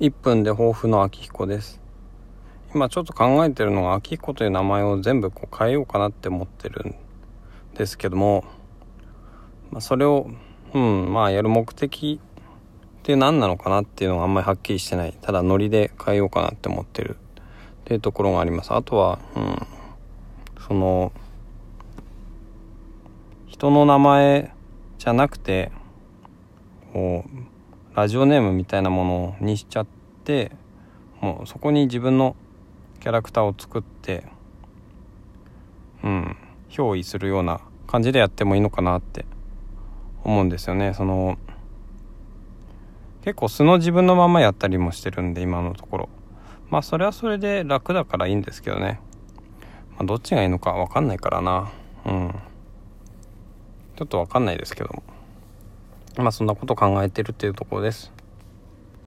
1分で抱負の秋彦です。今ちょっと考えてるのが秋彦という名前を全部こう変えようかなって思ってるんですけども、まあ、それをうんまあやる目的って何なのかなっていうのがあんまりはっきりしてない。ただノリで変えようかなって思ってる。っていうところがあります。あとはうんその人の名前じゃなくてこうラジオネームみたいなものにしちゃってもうそこに自分のキャラクターを作ってうん憑依するような感じでやってもいいのかなって思うんですよね。その結構素の自分のままやったりもしてるんで今のところ。まあそれはそれで楽だからいいんですけどね、まあ、どっちがいいのか分かんないからな。うん。ちょっと分かんないですけども。まあそんなこと考えてるっていうところです。